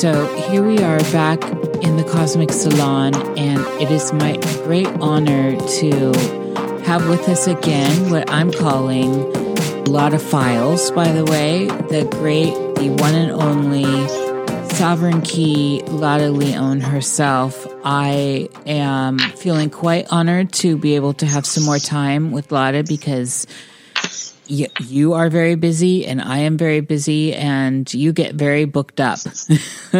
so here we are back in the Cosmic Salon, and it is my great honor to have with us again what I'm calling Lauda files, by the way, the great, the one and only Sovereign Ki Lauda Leon herself. I am feeling quite honored to be able to have some more time with Lauda because you, you are very busy and I am very busy and you get very booked up.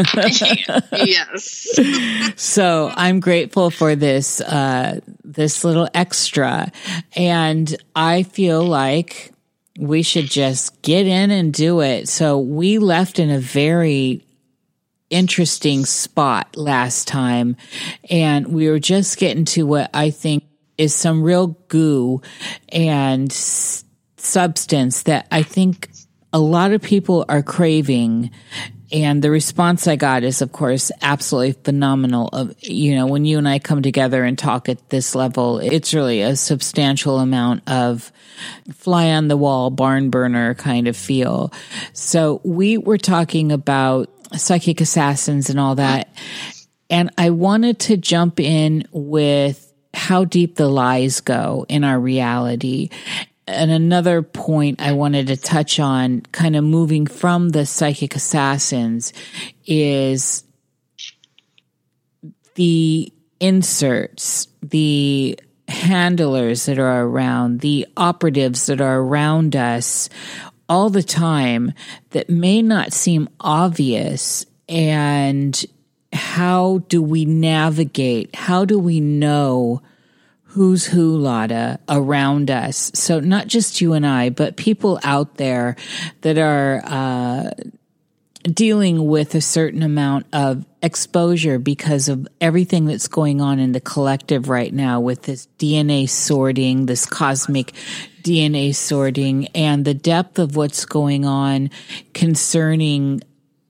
yes. so I'm grateful for this, uh, this little extra. And I feel like we should just get in and do it. So we left in a very interesting spot last time and we were just getting to what I think is some real goo and substance that I think a lot of people are craving. And the response I got is, of course, absolutely phenomenal. Of you know, when you and I come together and talk at this level, it's really a substantial amount of fly on the wall, barn burner kind of feel. So we were talking about psychic assassins and all that, and I wanted to jump in with how deep the lies go in our reality. And another point I wanted to touch on, kind of moving from the psychic assassins, is the inserts, the handlers that are around, the operatives that are around us all the time that may not seem obvious. And how do we navigate? How do we know? Who's who, Lauda, around us. So not just you and I, but people out there that are uh, dealing with a certain amount of exposure because of everything that's going on in the collective right now with this DNA sorting, this cosmic DNA sorting, and the depth of what's going on concerning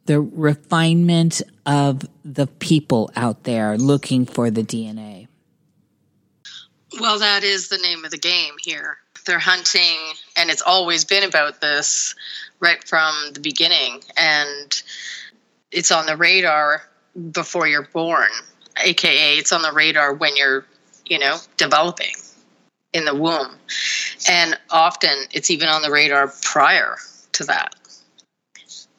the refinement of the people out there looking for the DNA. Well, that is the name of the game here. They're hunting, and it's always been about this right from the beginning. And it's on the radar before you're born, aka it's on the radar when you're, you know, developing in the womb. And often it's even on the radar prior to that.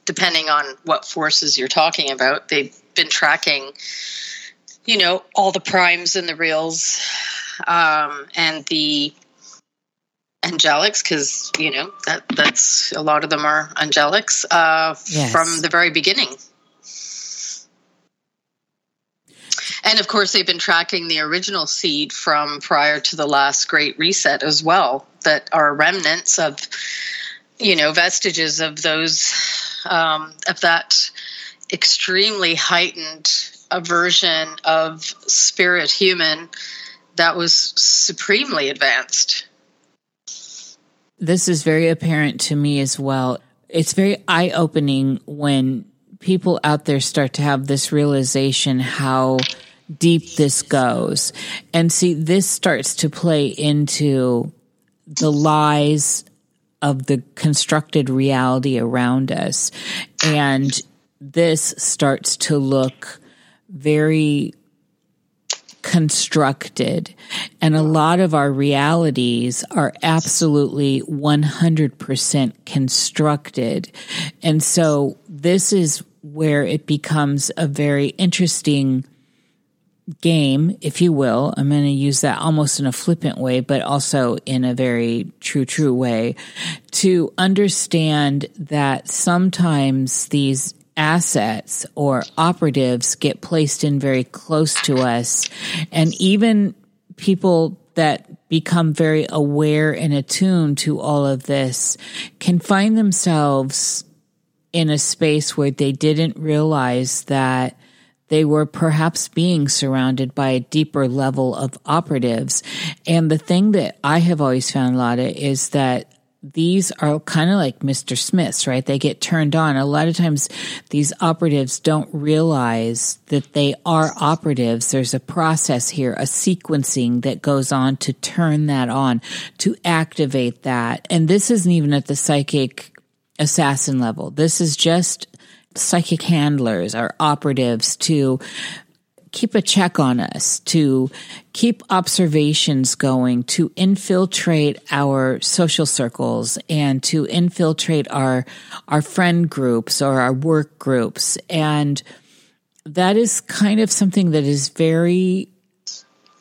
Depending on what forces you're talking about, they've been tracking, you know, all the primes and the reals um, and the angelics because you know that that's a lot of them are angelics uh, Yes. from the very beginning and of course they've been tracking the original seed from prior to the last great reset as well that are remnants of you know vestiges of those um, of that extremely heightened aversion of spirit human that was supremely advanced. this is very apparent to me as well. It's very eye opening when people out there start to have this realization how deep this goes. And see, this starts to play into the lies of the constructed reality around us. And this starts to look very constructed. And a lot of our realities are absolutely 100% constructed. And so this is where it becomes a very interesting game, if you will. I'm going to use that almost in a flippant way, but also in a very true, true way to understand that sometimes these assets or operatives get placed in very close to us. And even people that become very aware and attuned to all of this can find themselves in a space where they didn't realize that they were perhaps being surrounded by a deeper level of operatives. And the thing that I have always found, Lauda, is that these are kind of like Mr. Smiths, right? They get turned on. A lot of times these operatives don't realize that they are operatives. There's a process here, a sequencing that goes on to turn that on, to activate that. And this isn't even at the psychic assassin level. This is just psychic handlers or operatives to keep a check on us, to keep observations going, to infiltrate our social circles and to infiltrate our, our friend groups or our work groups. And that is kind of something that is very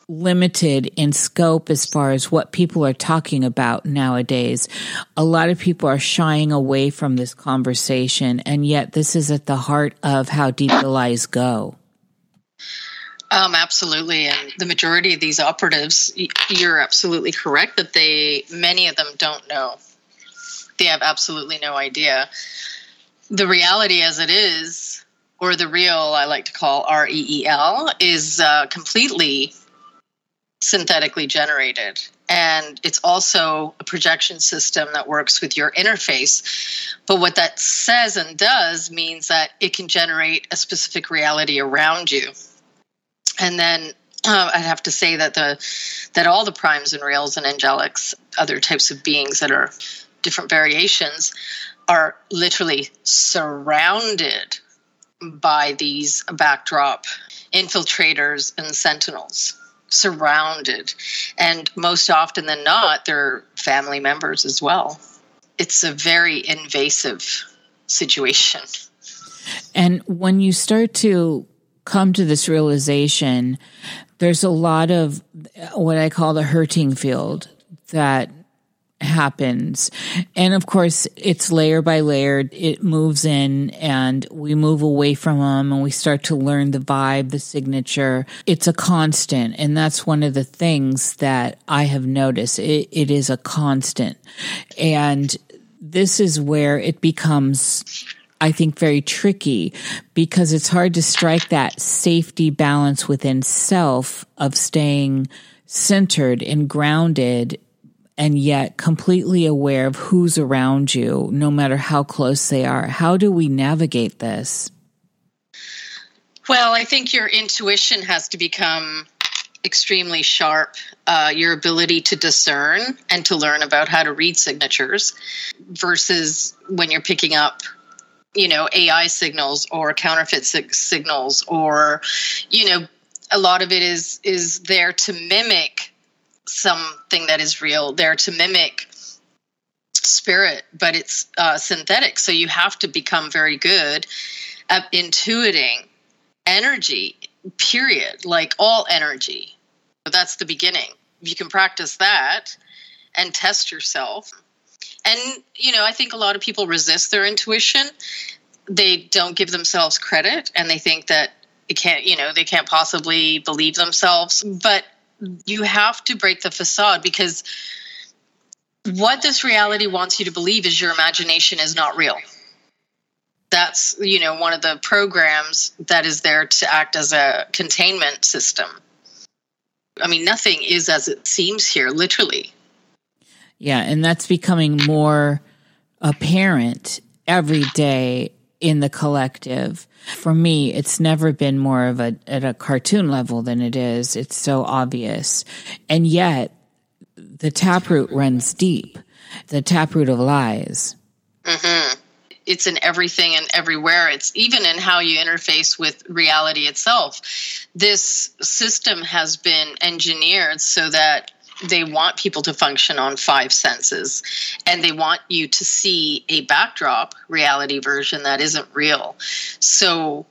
limited in scope as far as what people are talking about nowadays. A lot of people are shying away from this conversation, and yet this is at the heart of how deep the lies go. Um, absolutely, and the majority of these operatives, you're absolutely correct that they, many of them, don't know. They have absolutely no idea. The reality, as it is, or the real, I like to call R E E L, is uh, completely synthetically generated. And it's also a projection system that works with your interface. But what that says and does means that it can generate a specific reality around you and then uh, I'd have to say that the that all the primes and reals and angelics, other types of beings that are different variations, are literally surrounded by these backdrop infiltrators and sentinels. Surrounded. And most often than not they're family members as well. It's a very invasive situation. And when you start to come to this realization, there's a lot of what I call the hurting field that happens. And of course, it's layer by layer. It moves in and we move away from them and we start to learn the vibe, the signature. It's a constant. And that's one of the things that I have noticed. It, it is a constant. And this is where it becomes I think, very tricky because it's hard to strike that safety balance within self of staying centered and grounded and yet completely aware of who's around you, no matter how close they are. How do we navigate this? Well, I think your intuition has to become extremely sharp. Uh, your ability to discern and to learn about how to read signatures versus when you're picking up you know AI signals or counterfeit sig- signals or you know a lot of it is is there to mimic something that is real there to mimic spirit but it's uh, synthetic. So you have to become very good at intuiting energy period like all energy. But that's the beginning. You can practice that and test yourself and you know i think a lot of people resist their intuition. They don't give themselves credit and they think that it can't you know they can't possibly believe themselves. But you have to break the facade because what this reality wants you to believe is your imagination is not real. That's you know one of the programs that is there to act as a containment system. I mean nothing is as it seems here literally yeah, and that's becoming more apparent every day in the collective. For me, it's never been more of a at a cartoon level than it is. It's so obvious. And yet the taproot runs deep. The taproot of lies. Mm-hmm. It's in everything and everywhere. It's even in how you interface with reality itself. This system has been engineered so that they want people to function on five senses and they want you to see a backdrop reality version that isn't real. So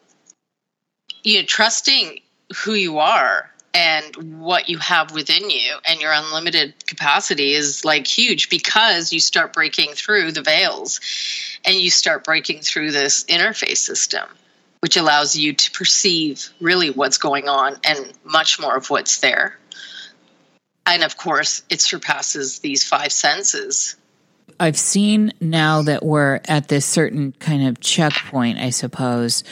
you know trusting who you are and what you have within you and your unlimited capacity is like huge because you start breaking through the veils and you start breaking through this interface system which allows you to perceive really what's going on and much more of what's there and of course it surpasses these five senses I've seen now that we're at this certain kind of checkpoint, I suppose,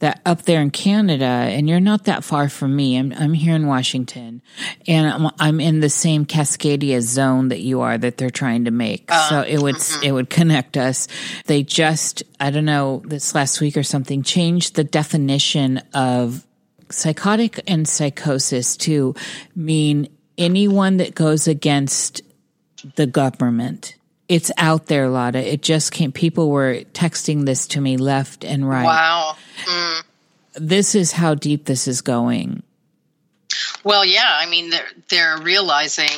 that up there in Canada, and you're not that far from me. I'm, I'm here in Washington, and I'm, I'm in the same Cascadia zone that you are that they're trying to make. Uh, so it would mm-hmm. it would connect us. They just I don't know this last week or something changed the definition of psychotic and psychosis to mean anyone that goes against the government it's out there, Lauda. It just came. People were texting this to me left and right. Wow. Mm. This is how deep this is going. Well, yeah. I mean, they're they're realizing.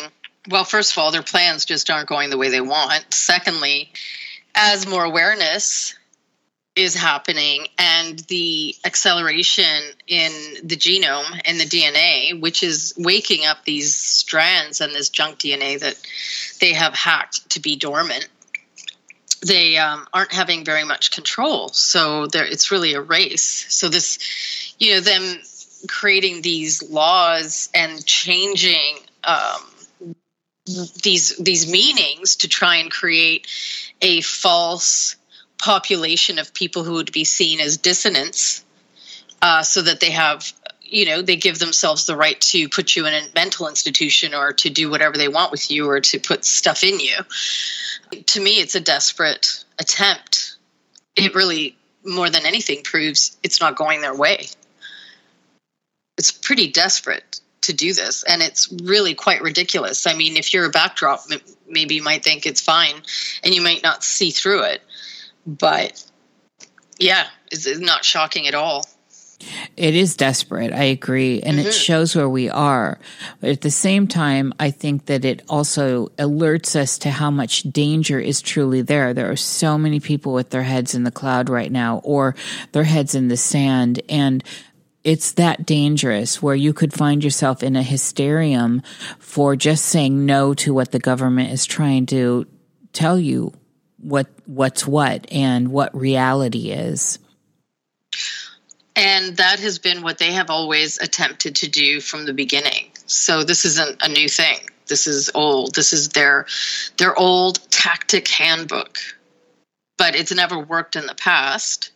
Well, first of all, their plans just aren't going the way they want. Secondly, as more awareness is happening and the acceleration in the genome and the DNA, which is waking up these strands and this junk DNA that they have hacked to be dormant, they um, aren't having very much control. So it's really a race. So this, you know, them creating these laws and changing um, these these meanings to try and create a false population of people who would be seen as dissonance uh, so that they have you know they give themselves the right to put you in a mental institution or to do whatever they want with you or to put stuff in you. To me it's a desperate attempt. It really more than anything proves it's not going their way. It's pretty desperate to do this and it's really quite ridiculous. I mean if you're a backdrop maybe you might think it's fine and you might not see through it but yeah, it's, it's not shocking at all. It is desperate. I agree. And mm-hmm. it shows where we are. But at the same time, I think that it also alerts us to how much danger is truly there. There are so many people with their heads in the cloud right now or their heads in the sand. And it's that dangerous where you could find yourself in a hysterium for just saying no to what the government is trying to tell you what what's what and what reality is. And that has been what they have always attempted to do from the beginning. So this isn't a new thing. This is old. This is their their old tactic handbook. But it's never worked in the past.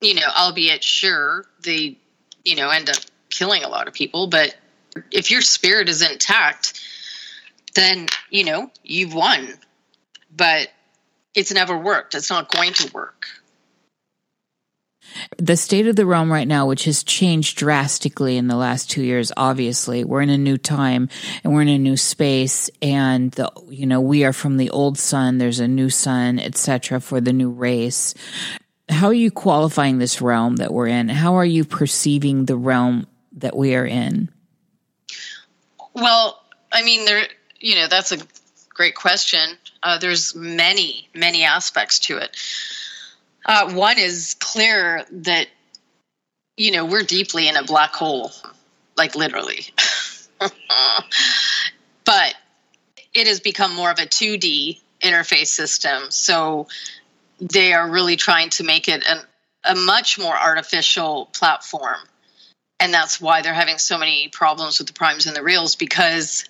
You know, albeit sure they, you know, end up killing a lot of people, but if your spirit is intact, then, you know, you've won but it's never worked. It's not going to work. The state of the realm right now, which has changed drastically in the last two years, obviously, we're in a new time and we're in a new space, and the you know we are from the old sun. There's a new sun, etc., for the new race. How are you qualifying this realm that we're in? How are you perceiving the realm that we are in? Well, I mean, there, you know, that's a great question. Uh, there's many, many aspects to it. Uh, one is clear that, you know, we're deeply in a black hole, like literally. but it has become more of a 2D interface system. So they are really trying to make it an, a much more artificial platform. And that's why they're having so many problems with the primes and the reals because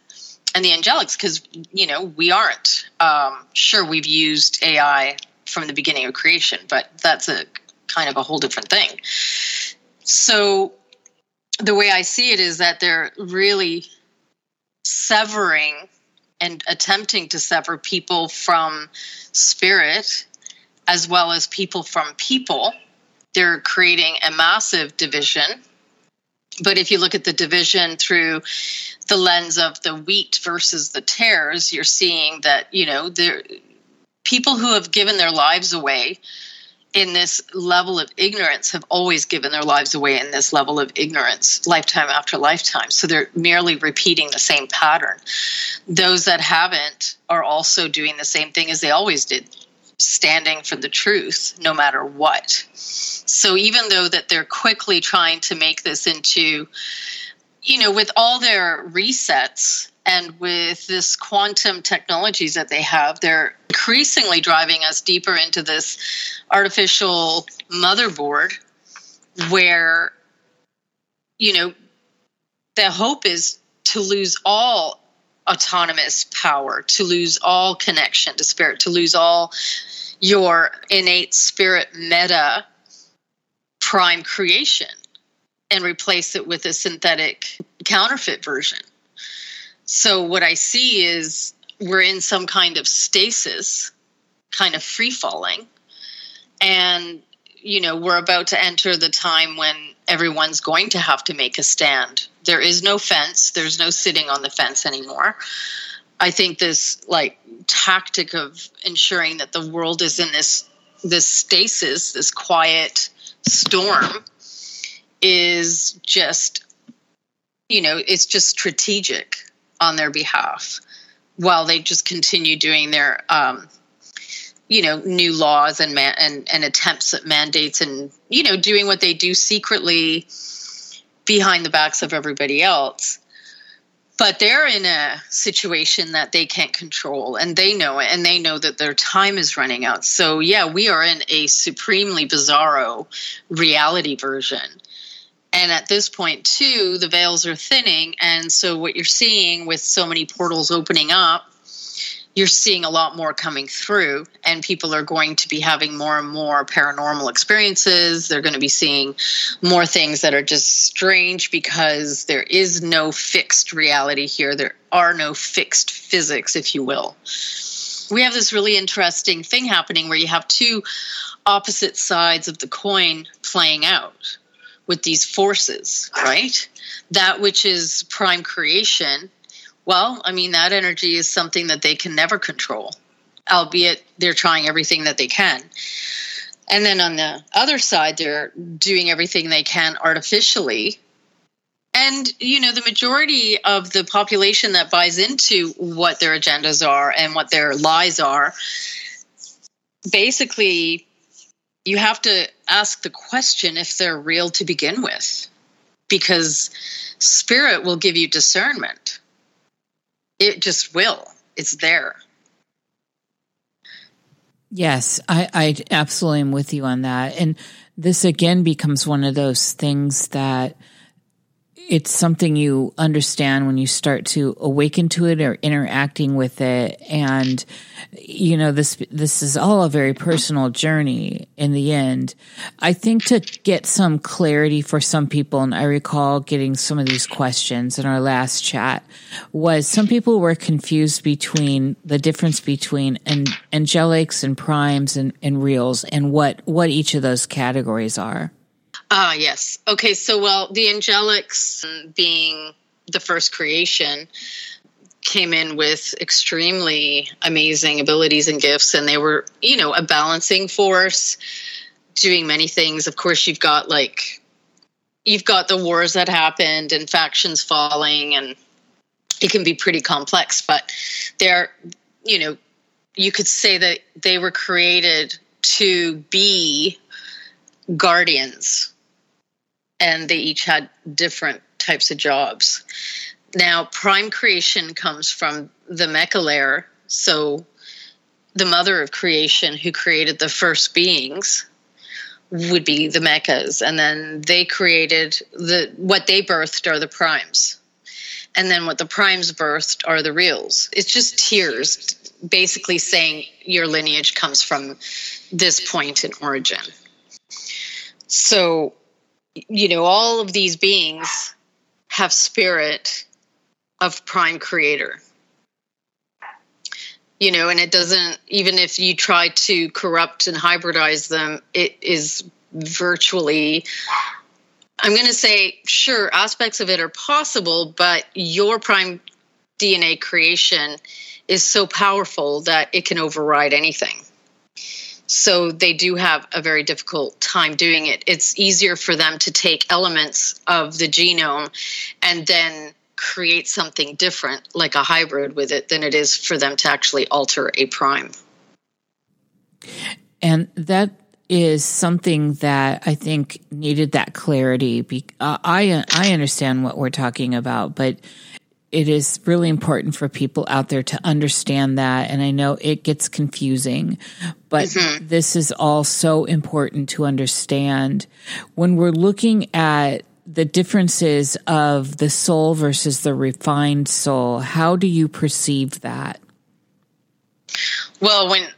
and the angelics because you know we aren't um, sure we've used ai from the beginning of creation but that's a kind of a whole different thing. So the way i see it is that they're really severing and attempting to sever people from spirit as well as people from people. They're creating a massive division but if you look at the division through the lens of the wheat versus the tares, you're seeing that, you know, there people who have given their lives away in this level of ignorance have always given their lives away in this level of ignorance lifetime after lifetime. So they're merely repeating the same pattern. Those that haven't are also doing the same thing as they always did standing for the truth no matter what. So even though that they're quickly trying to make this into you know with all their resets And with this quantum technologies that they have, they're increasingly driving us deeper into this artificial motherboard where, you know, the hope is to lose all autonomous power, to lose all connection to spirit, to lose all your innate spirit meta prime creation and replace it with a synthetic counterfeit version. So, what I see is we're in some kind of stasis, kind of free falling. And, you know, we're about to enter the time when everyone's going to have to make a stand. There is no fence, there's no sitting on the fence anymore. I think this like tactic of ensuring that the world is in this this stasis, this quiet storm is just you know, it's just strategic on their behalf while they just continue doing their um, you know new laws and man- and and attempts at mandates and you know doing what they do secretly behind the backs of everybody else but they're in a situation that they can't control and they know it and they know that their time is running out. So yeah we are in a supremely bizarro reality version. And at this point too the veils are thinning and so what you're seeing with so many portals opening up you're seeing a lot more coming through and people are going to be having more and more paranormal experiences. They're going to be seeing more things that are just strange because there is no fixed reality here. There are no fixed physics if you will. We have this really interesting thing happening where you have two opposite sides of the coin playing out with these forces right? That which is prime creation well, I mean, that energy is something that they can never control, albeit they're trying everything that they can. And then on the other side, they're doing everything they can artificially. And, you know, the majority of the population that buys into what their agendas are and what their lies are, basically, you have to ask the question if they're real to begin with, because spirit will give you discernment it just will. It's there. Yes, I, I absolutely am with you on that. And this again becomes one of those things that it's something you understand when you start to awaken to it or interacting with it. And you know this this is all a very personal journey in the end. I think to get some clarity for some people and i recall getting some of these questions in our last chat was some people were confused between the difference between an, angelics and primes and, and reals and what what each of those categories are Ah, yes. Okay, so well, the angelics being the first creation came in with extremely amazing abilities and gifts, and they were, you know, a balancing force, doing many things. Of course, you've got like, you've got the wars that happened and factions falling, and it can be pretty complex, but they're, you know, you could say that they were created to be guardians and they each had different types of jobs. Now, prime creation comes from the Mecha layer, so the mother of creation who created the first beings would be the mechas and then they created the what they birthed are the primes. And then what the primes birthed are the reals. It's just tiers basically saying your lineage comes from this point in origin. So you know, all of these beings have spirit of prime creator. You know, and it doesn't, even if you try to corrupt and hybridize them, it is virtually, I'm going to say, sure, aspects of it are possible, but your prime DNA creation is so powerful that it can override anything. So they do have a very difficult time doing it. It's easier for them to take elements of the genome and then create something different, like a hybrid with it, than it is for them to actually alter a prime. And that is something that I think needed that clarity. Uh, I I understand what we're talking about, but it is really important for people out there to understand that. And I know it gets confusing, but mm-hmm. this is all so important to understand when we're looking at the differences of the soul versus the refined soul. How do you perceive that? Well, when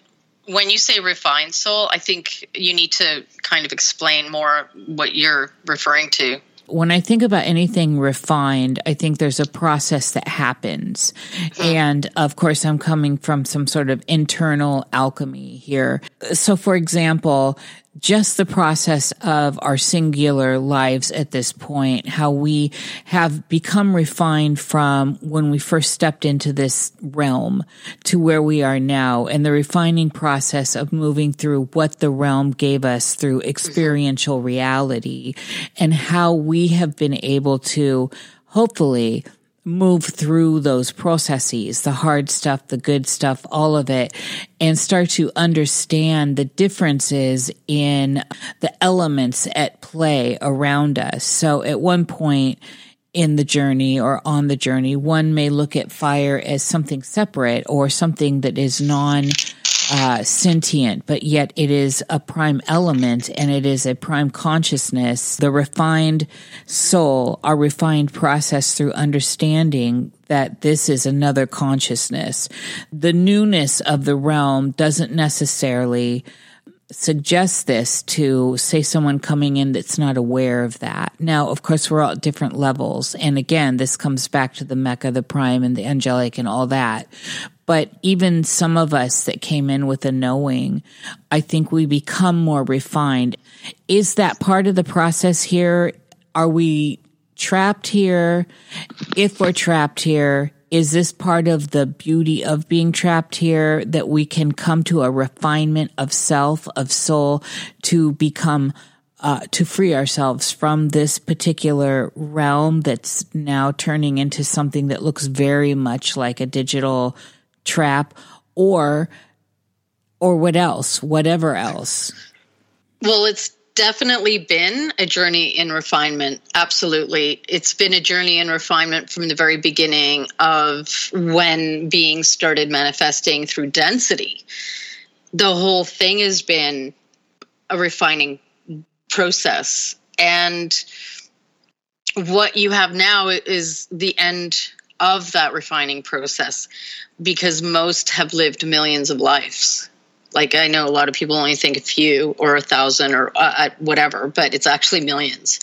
when you say refined soul, I think you need to kind of explain more what you're referring to when I think about anything refined, I think there's a process that happens. And of course, I'm coming from some sort of internal alchemy here. So, for example, just the process of our singular lives at this point, how we have become refined from when we first stepped into this realm to where we are now, and the refining process of moving through what the realm gave us through experiential reality, and how we have been able to hopefully move through those processes, the hard stuff, the good stuff, all of it, and start to understand the differences in the elements at play around us. So at one point, in the journey or on the journey, one may look at fire as something separate or something that is non uh, sentient, but yet it is a prime element and it is a prime consciousness. The refined soul, our refined process through understanding that this is another consciousness. The newness of the realm doesn't necessarily suggest this to say someone coming in that's not aware of that. Now, of course, we're all at different levels. And again, this comes back to the Mecca, the prime and the angelic and all that. But even some of us that came in with a knowing, I think we become more refined. Is that part of the process here? Are we trapped here? If we're trapped here, is this part of the beauty of being trapped here that we can come to a refinement of self, of soul to become uh, to free ourselves from this particular realm that's now turning into something that looks very much like a digital trap or or what else whatever else? Well it's definitely been a journey in refinement absolutely. It's been a journey in refinement from the very beginning of when being started manifesting through density. The whole thing has been a refining process. And what you have now is the end of that refining process because most have lived millions of lives. Like I know a lot of people only think a few or a thousand or uh, whatever, but it's actually millions.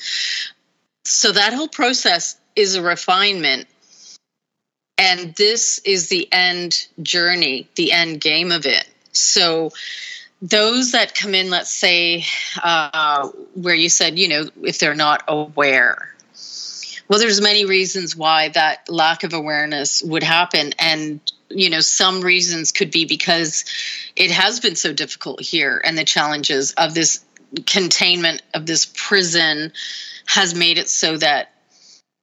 So that whole process is a refinement. And this is the end journey, the end game of it. So those that come in, let's say, uh, where you said, you know, if they're not aware, well, there's many reasons why that lack of awareness would happen, and you know, some reasons could be because it has been so difficult here, and the challenges of this containment of this prison has made it so that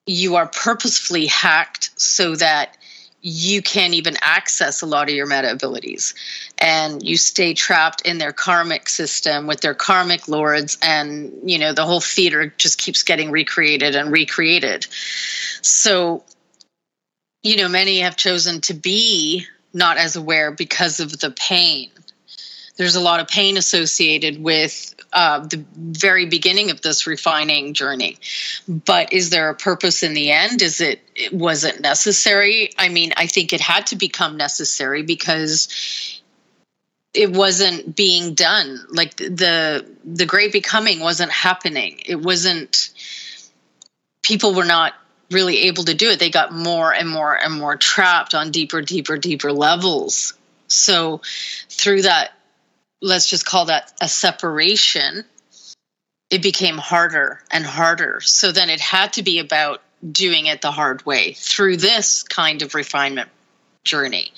you are purposefully hacked so that you can't even access a lot of your meta abilities. And you stay trapped in their karmic system with their karmic lords and you know the whole theater just keeps getting recreated and recreated. So you know many have chosen to be not as aware because of the pain there's a lot of pain associated with uh, the very beginning of this refining journey. But is there a purpose in the end? Is it was it necessary? I mean, I think it had to become necessary because it wasn't being done. Like the the great becoming wasn't happening. It wasn't. People were not really able to do it. They got more and more and more trapped on deeper, deeper, deeper levels. So through that let's just call that a separation, it became harder and harder. So then it had to be about doing it the hard way through this kind of refinement journey.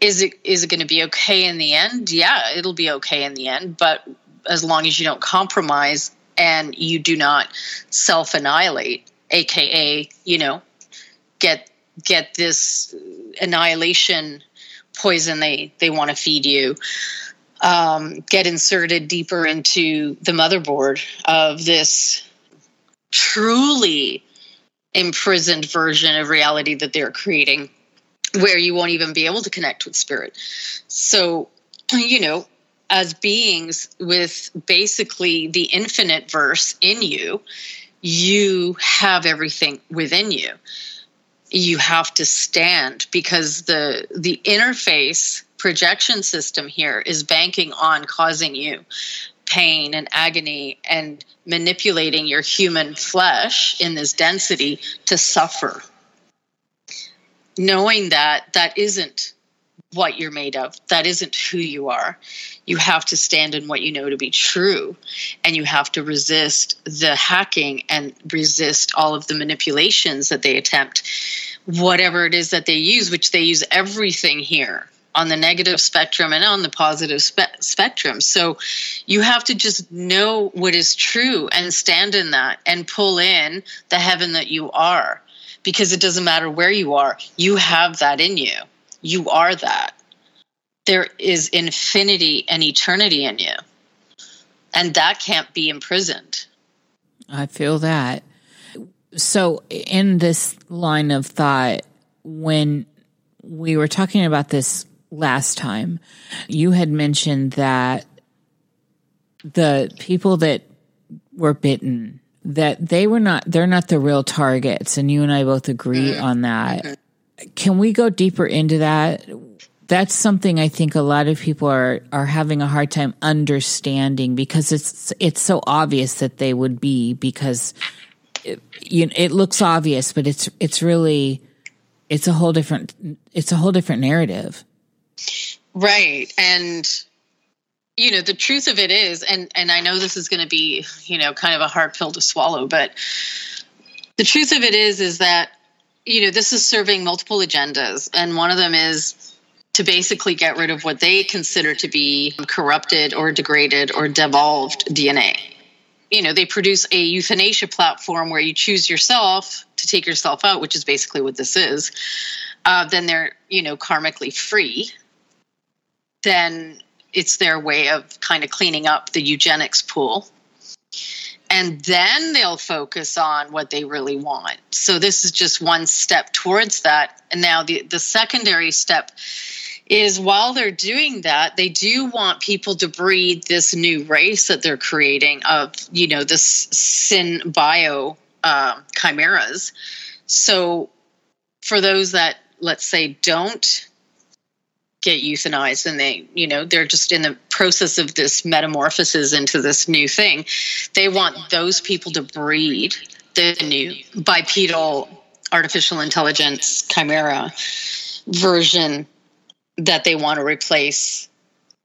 Is it is it going to be okay in the end? Yeah, it'll be okay in the end, but as long as you don't compromise and you do not self annihilate, aka, you know, get get this annihilation poison they they want to feed you um, get inserted deeper into the motherboard of this truly imprisoned version of reality that they're creating where you won't even be able to connect with spirit. So, you know, as beings with basically the infinite verse in you, you have everything within you. You have to stand because the the interface projection system here is banking on causing you pain and agony and manipulating your human flesh in this density to suffer knowing that that isn't what you're made of. That isn't who you are. You have to stand in what you know to be true. And you have to resist the hacking and resist all of the manipulations that they attempt, whatever it is that they use, which they use everything here on the negative spectrum and on the positive spe- spectrum. So you have to just know what is true and stand in that and pull in the heaven that you are because it doesn't matter where you are, you have that in you. You are that. There is infinity and eternity in you. And that can't be imprisoned. I feel that. So, in this line of thought, when we were talking about this last time, you had mentioned that the people that were bitten that they were not they're not the real targets and you and I both agree mm-hmm. on that. Mm-hmm. Can we go deeper into that? That's something I think a lot of people are are having a hard time understanding because it's it's so obvious that they would be because it, you know, it looks obvious but it's it's really it's a whole different it's a whole different narrative. Right. And you know the truth of it is and and i know this is going to be you know kind of a hard pill to swallow but the truth of it is is that you know this is serving multiple agendas and one of them is to basically get rid of what they consider to be corrupted or degraded or devolved dna you know they produce a euthanasia platform where you choose yourself to take yourself out which is basically what this is. Uh, then they're you know karmically free. Then it's their way of kind of cleaning up the eugenics pool. And then they'll focus on what they really want. So this is just one step towards that. And now the, the secondary step is while they're doing that, they do want people to breed this new race that they're creating of, you know, this synbio uh, chimeras. So for those that, let's say, don't get euthanized and they you know they're just in the process of this metamorphosis into this new thing. They want those people to breed the new bipedal artificial intelligence chimera version that they want to replace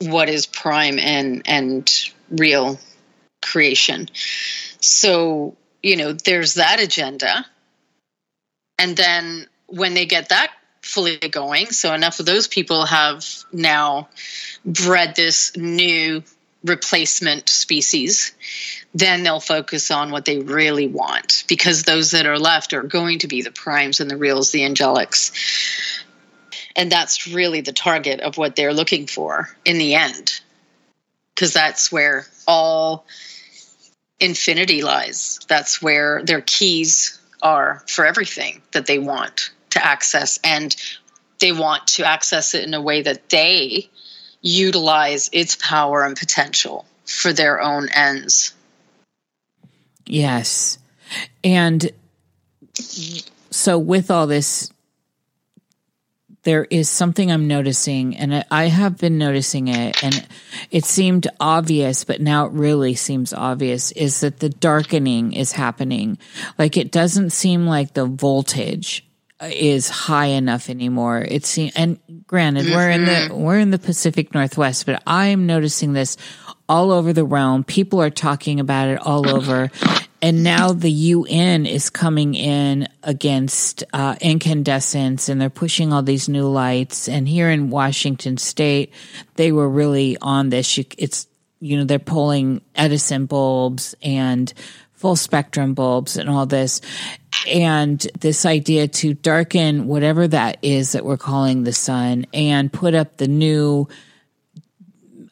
what is prime and and real creation. So you know there's that agenda. And then when they get that fully going. So enough of those people have now bred this new replacement species. Then they'll focus on what they really want because those that are left are going to be the primes and the reals, the angelics. And that's really the target of what they're looking for in the end. Because that's where all infinity lies. That's where their keys are for everything that they want to access and they want to access it in a way that they utilize its power and potential for their own ends. Yes. And so, with all this, there is something I'm noticing, and I have been noticing it, and it seemed obvious, but now it really seems obvious is that the darkening is happening. Like, it doesn't seem like the voltage is high enough anymore. It seems, and granted, mm-hmm. we're in the mm-hmm. we're in the Pacific Northwest, but I am noticing this all over the realm. People are talking about it all over, and now the UN is coming in against uh, incandescence, and they're pushing all these new lights. And here in Washington State, they were really on this. You, it's you know they're pulling Edison bulbs and full spectrum bulbs and all this and this idea to darken whatever that is that we're calling the sun and put up the new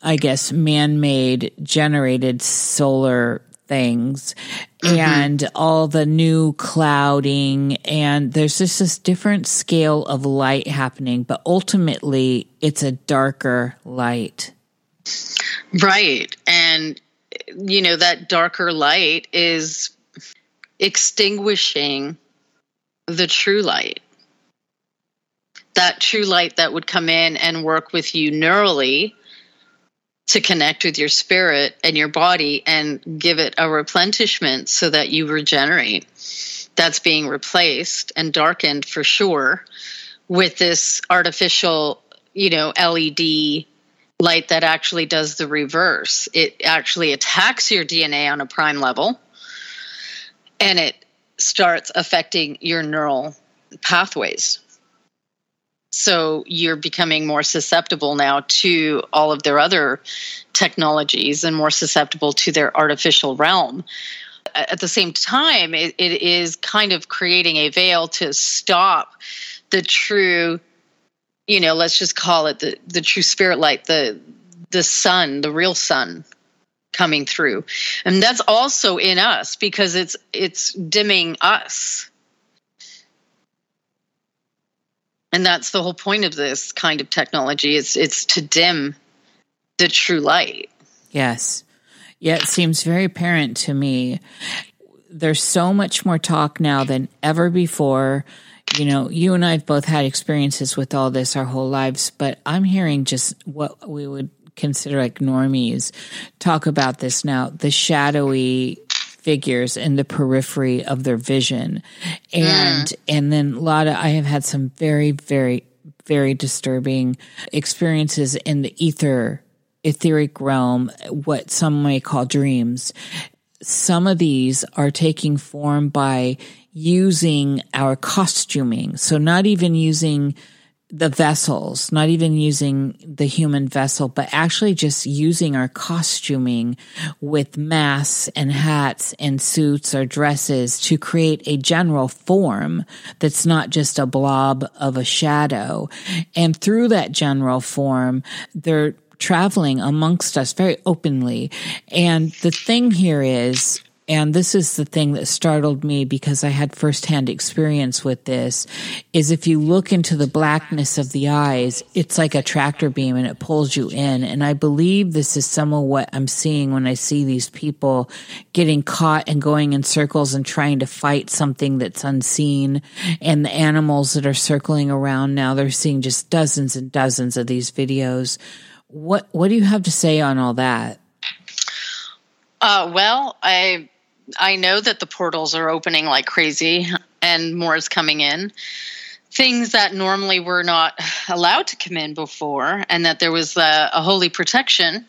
I guess man-made generated solar things mm-hmm. and all the new clouding. And there's just this different scale of light happening but ultimately it's a darker light. Right. And, you know, that darker light is extinguishing the true light. That true light that would come in and work with you neurally to connect with your spirit and your body and give it a replenishment so that you regenerate. That's being replaced and darkened for sure with this artificial, you know, LED light that actually does the reverse. It actually attacks your DNA on a prime level and it starts affecting your neural pathways. So you're becoming more susceptible now to all of their other technologies and more susceptible to their artificial realm. At the same time, it, it is kind of creating a veil to stop the true you know let's just call it the the true spirit light the the sun the real sun coming through. And that's also in us because it's it's dimming us. And that's the whole point of this kind of technology. It's it's to dim the true light. Yes. Yeah it seems very apparent to me. There's so much more talk now than ever before you know, you and I have both had experiences with all this our whole lives, but I'm hearing just what we would consider like normies talk about this now the shadowy figures in the periphery of their vision. And, mm. and then a lot of I have had some very, very, very disturbing experiences in the ether, etheric realm, what some may call dreams. Some of these are taking form by using our costuming. So not even using the vessels, not even using the human vessel, but actually just using our costuming with masks and hats and suits or dresses to create a general form that's not just a blob of a shadow. And through that general form, they're traveling amongst us very openly. And the thing here is and this is the thing that startled me because I had firsthand experience with this, is if you look into the blackness of the eyes, it's like a tractor beam and it pulls you in. And I believe this is some of what I'm seeing when I see these people getting caught and going in circles and trying to fight something that's unseen. And the animals that are circling around now, they're seeing just dozens and dozens of these videos. What, what do you have to say on all that? Uh, well, I I know that the portals are opening like crazy and more is coming in. Things that normally were not allowed to come in before, and that there was a, a holy protection.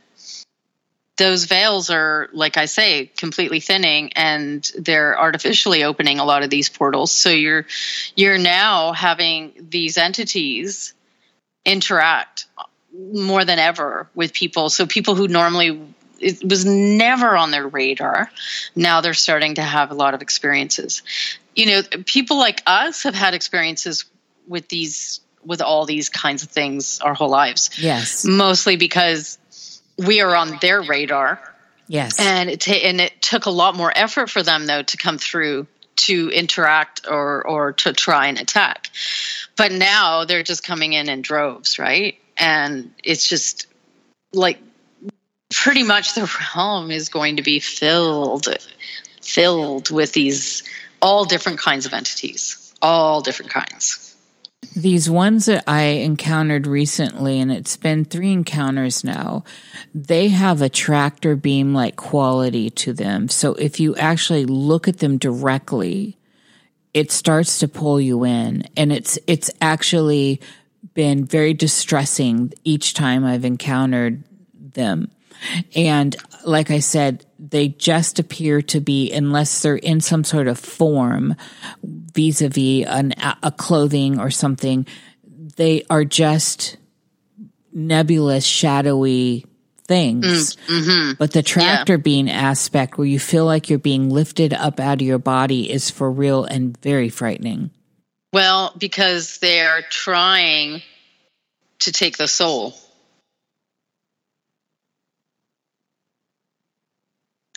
Those veils are, like I say, completely thinning, and they're artificially opening a lot of these portals. So you're you're now having these entities interact more than ever with people. So people who normally it was never on their radar. Now they're starting to have a lot of experiences. You know, people like us have had experiences with these with all these kinds of things our whole lives. Yes. Mostly because we are on their radar. Yes. And it ta- and it took a lot more effort for them though to come through to interact or or to try and attack. But now they're just coming in in droves, right? And it's just like pretty much the realm is going to be filled filled with these all different kinds of entities all different kinds these ones that I encountered recently, and it's been three encounters now, they have a tractor beam like quality to them. So if you actually look at them directly, it starts to pull you in. And it's, it's actually been very distressing each time I've encountered them. And like I said, they just appear to be, unless they're in some sort of form vis a vis a clothing or something, they are just nebulous, shadowy things. Mm, mm-hmm. But the tractor yeah. beam aspect where you feel like you're being lifted up out of your body is for real and very frightening. Well, because they're trying to take the soul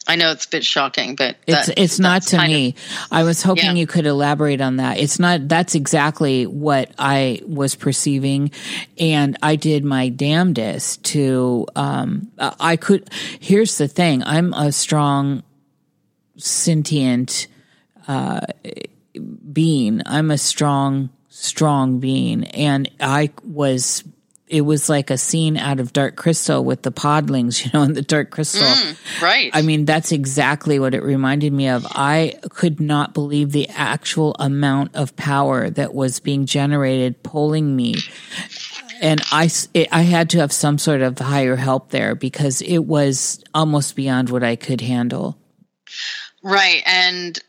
I know it's a bit shocking, but it's that- it's not to kind of- me. I was hoping Yeah. you could elaborate on that. It's not. That's exactly what I was perceiving, and I did my damnedest to. Um, I could. Here's the thing. I'm a strong, sentient uh, being. I'm a strong, strong being, and I was. It was like a scene out of Dark Crystal with the podlings, you know, in the Dark Crystal. Mm, right. I mean, that's exactly what it reminded me of. I could not believe the actual amount of power that was being generated pulling me. And I, it- I had to have some sort of higher help there because it was almost beyond what I could handle. Right. And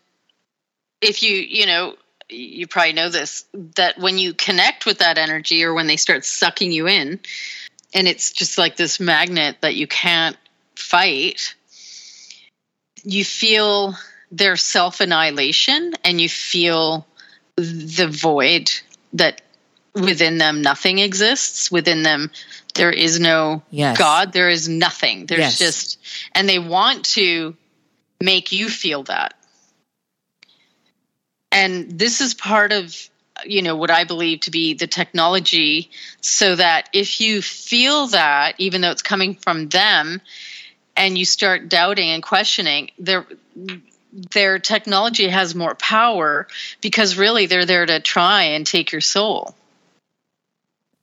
if you, you know, you probably know this that when you connect with that energy or when they start sucking you in, and it's just like this magnet that you can't fight, you feel their self annihilation and you feel the void that within them nothing exists. Within them, there is no Yes. God, there is nothing. There's Yes. just, and they want to make you feel that. And this is part of, you know, what I believe to be the technology so that if you feel that, even though it's coming from them, and you start doubting and questioning, their their technology has more power because really they're there to try and take your soul.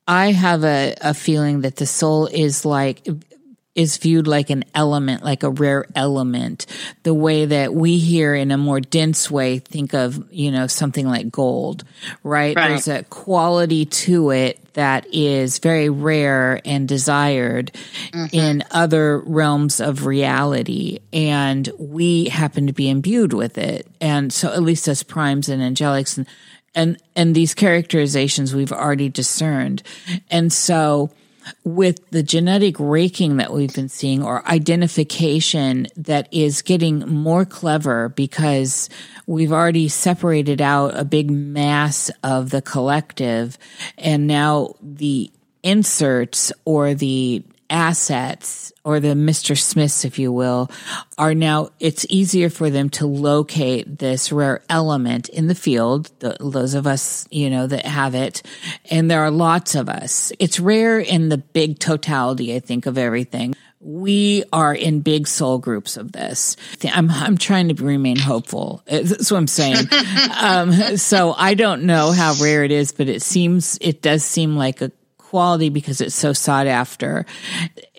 I have a, a feeling that the soul is like is viewed like an element, like a rare element, the way that we here in a more dense way think of, you know, something like gold, right? Right. There's a quality to it that is very rare and desired mm-hmm. in other realms of reality. And we happen to be imbued with it. And so at least as primes and angelics and and and these characterizations we've already discerned and so with the genetic raking that we've been seeing or identification that is getting more clever because we've already separated out a big mass of the collective and now the inserts or the assets or the Mr. Smiths, if you will, are now, it's easier for them to locate this rare element in the field, the, those of us, you know, that have it. And there are lots of us. It's rare in the big totality, I think, of everything. We are in big soul groups of this. I'm, I'm trying to remain hopeful. That's what I'm saying. um, so I don't know how rare it is, but it seems, it does seem like a quality because it's so sought after.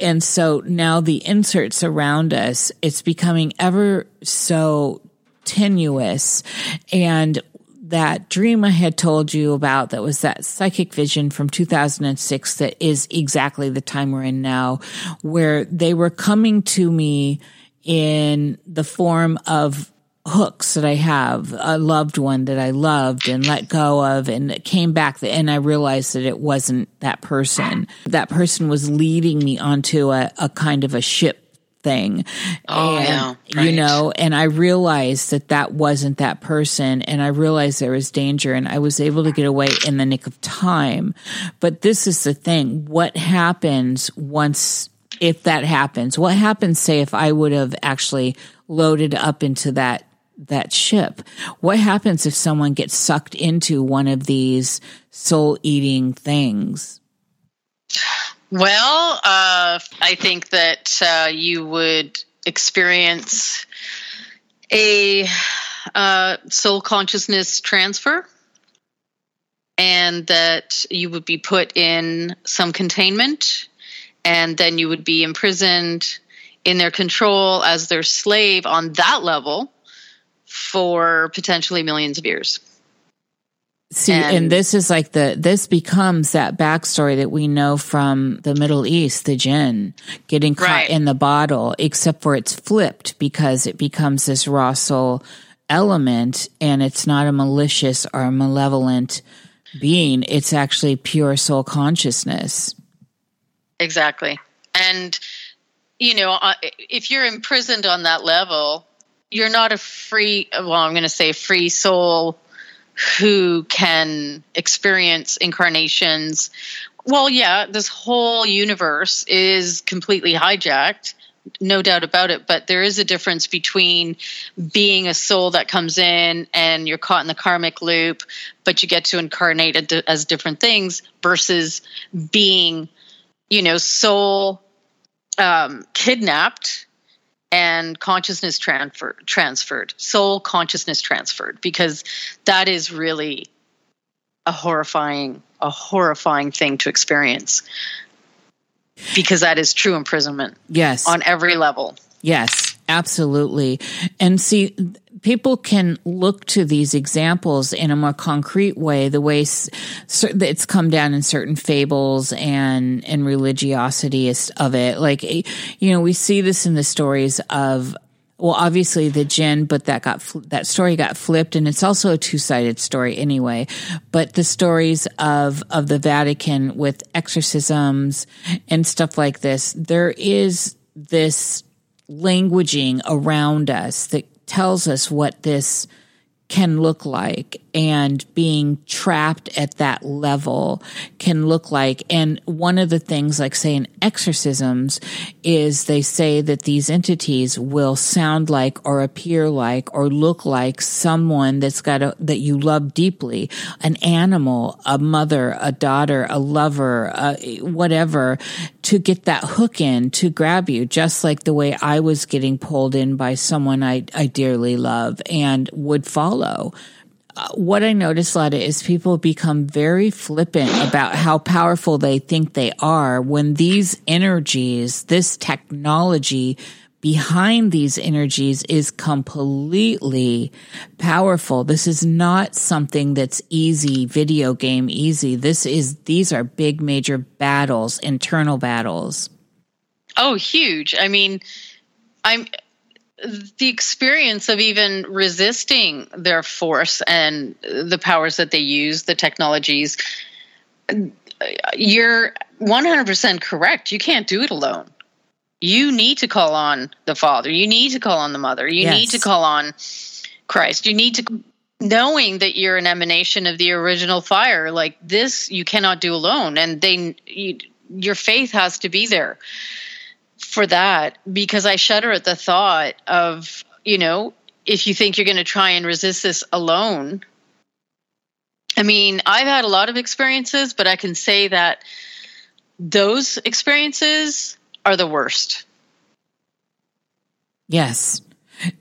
And so now the inserts around us, it's becoming ever so tenuous. And that dream I had told you about that was that psychic vision from 2006 that is exactly the time we're in now, where they were coming to me in the form of hooks that I have, a loved one that I loved and let go of and it came back and I realized that it wasn't that person. That person was leading me onto a, a kind of a ship thing. Oh, and, yeah, You know, and I realized that that wasn't that person and I realized there was danger and I was able to get away in the nick of time. But this is the thing. What happens once if that happens? What happens say if I would have actually loaded up into that that ship. What happens if someone gets sucked into one of these soul eating things? Well, uh, I think that uh, you would experience a uh, soul consciousness transfer, and that you would be put in some containment, and then you would be imprisoned in their control as their slave on that level for potentially millions of years. See, and, And- this is like the this becomes that backstory that we know from the Middle East, the jinn getting caught Right. in the bottle, except for it's flipped because it becomes this raw soul element, and it's not a malicious or malevolent being. It's actually pure soul consciousness. Exactly. And, you know, uh, if you're imprisoned on that level, you're not a free, well, I'm going to say free soul who can experience incarnations. Well, yeah, this whole universe is completely hijacked no doubt about it. But there is a difference between being a soul that comes in and you're caught in the karmic loop, but you get to incarnate as different things versus being, you know, soul um, kidnapped and consciousness transfer, transferred, soul consciousness transferred, because that is really a horrifying, a horrifying thing to experience because that is true imprisonment. Yes. On every level. Yes, absolutely. And see, people can look to these examples in a more concrete way, the way it's come down in certain fables and, and religiosity of it. Like, eh, you know, we see this in the stories of well, obviously the jinn, but that got that story got flipped, and it's also a two sided story anyway. But the stories of of the Vatican with exorcisms and stuff like this, there is this languaging around us that tells us what this can look like and being trapped at that level can look like. And one of the things, like say in exorcisms, is they say that these entities will sound like or appear like or look like someone that's got a, that you love deeply, an animal, a mother, a daughter, a lover, whatever, to get that hook in to grab you, just like the way I was getting pulled in by someone I, I dearly love and would follow what I notice, Lauda, is people become very flippant about how powerful they think they are when these energies, this technology behind these energies is completely powerful. This is not something that's easy, video game easy. This is, these are big major battles, internal battles. Oh, huge. I mean, I'm, the experience of even resisting their force and the powers that they use, the technologies, you're 100% correct. You can't do it alone. You need to call on the Father. You need to call on the Mother. You yes. need to call on Christ. You need to, knowing that you're an emanation of the original fire, like this, you cannot do alone. And they, you, your faith has to be there for that because I shudder at the thought of, you know, if you think you're going to try and resist this alone. I mean, I've had a lot of experiences, but I can say that those experiences are the worst. Yes.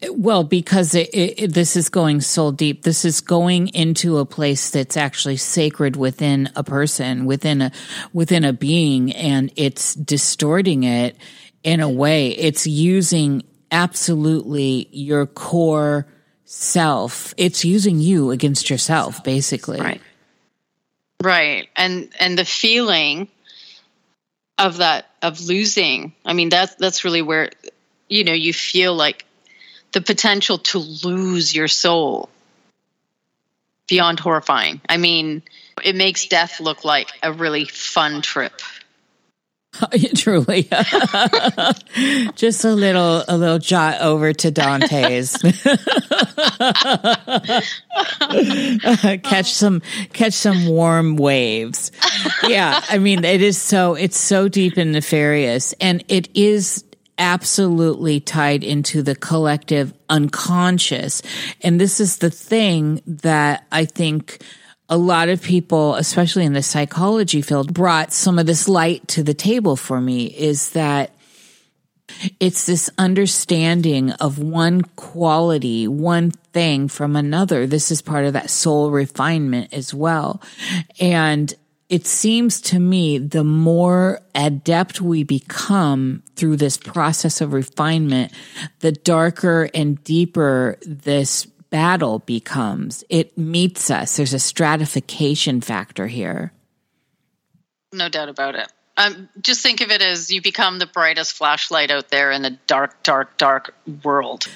Well, because it, it, this is going so deep. This is going into a place that's actually sacred within a person, within a within a being, and it's distorting it in a way. It's using absolutely your core self. It's using you against yourself, basically. Right. Right. And and the feeling of that of losing. I mean that's that's really where you know you feel like the potential to lose your soul beyond horrifying. I mean, it makes death look like a really fun trip. Truly, just a little a little jot over to Dante's. catch oh. some catch some warm waves. Yeah, I mean it is so it's so deep and nefarious, and it is absolutely tied into the collective unconscious. And this is the thing that I think a lot of people, especially in the psychology field, brought some of this light to the table for me is that it's this understanding of one quality, one thing from another. This is part of that soul refinement as well. And it seems to me the more adept we become through this process of refinement, the darker and deeper this battle becomes. It meets us. There's a stratification factor here. No doubt about it. Um, just think of it as you become the brightest flashlight out there in a dark, dark, dark world.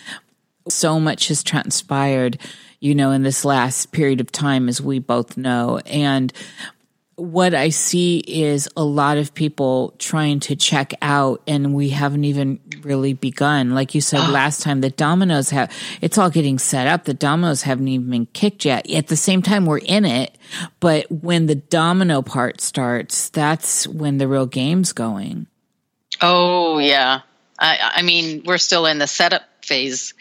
So much has transpired, you know, in this last period of time, as we both know. And what I see is a lot of people trying to check out and we haven't even really begun. Like you said last time, the dominoes have, it's all getting set up. The dominoes haven't even been kicked yet. At the same time, we're in it. But when the domino part starts, that's when the real game's going. Oh, yeah. I, I mean, we're still in the setup phase.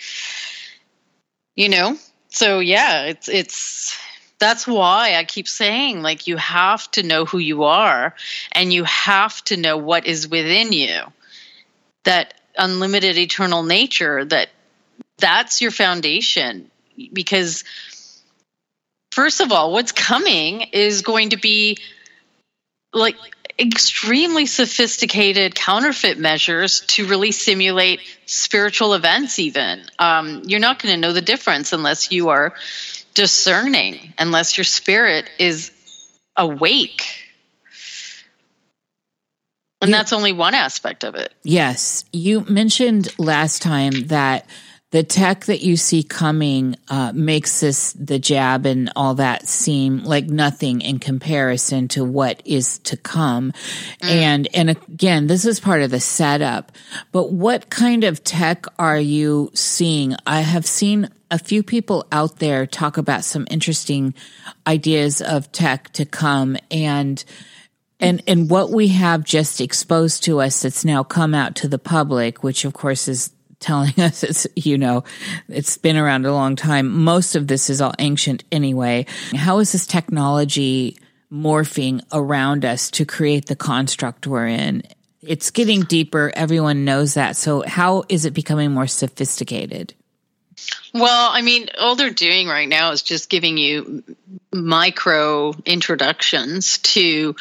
You know, so yeah, it's it's that's why I keep saying like you have to know who you are and you have to know what is within you. That unlimited eternal nature that that's your foundation because first of all what's coming is going to be like extremely sophisticated counterfeit measures to really simulate spiritual events even um, you're not going to know the difference unless you are discerning unless your spirit is awake. And that's only one aspect of it. Yes. You mentioned last time that the tech that you see coming uh, makes this the jab and all that seem like nothing in comparison to what is to come mm. and and again this is part of the setup but what kind of tech are you seeing i have seen a few people out there talk about some interesting ideas of tech to come and and and what we have just exposed to us that's now come out to the public which of course is telling us it's, you know, it's been around a long time. Most of this is all ancient anyway. How is this technology morphing around us to create the construct we're in? It's getting deeper. Everyone knows that. So how is it becoming more sophisticated? Well, I mean, all they're doing right now is just giving you micro introductions to,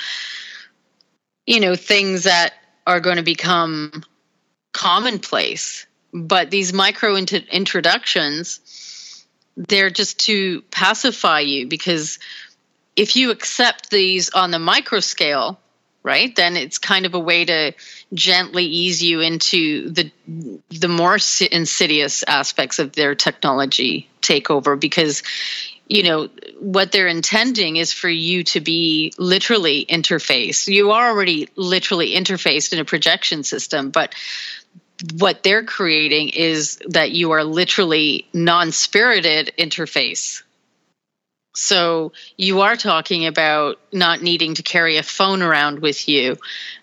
you know, things that are going to become commonplace but these micro int- introductions they're just to pacify you because if you accept these on the micro scale right then it's kind of a way to gently ease you into the the more insidious aspects of their technology takeover because you know what they're intending is for you to be literally interfaced. You are already literally interfaced in a projection system but what they're creating is that you are literally non spirited interface. So you are talking about not needing to carry a phone around with you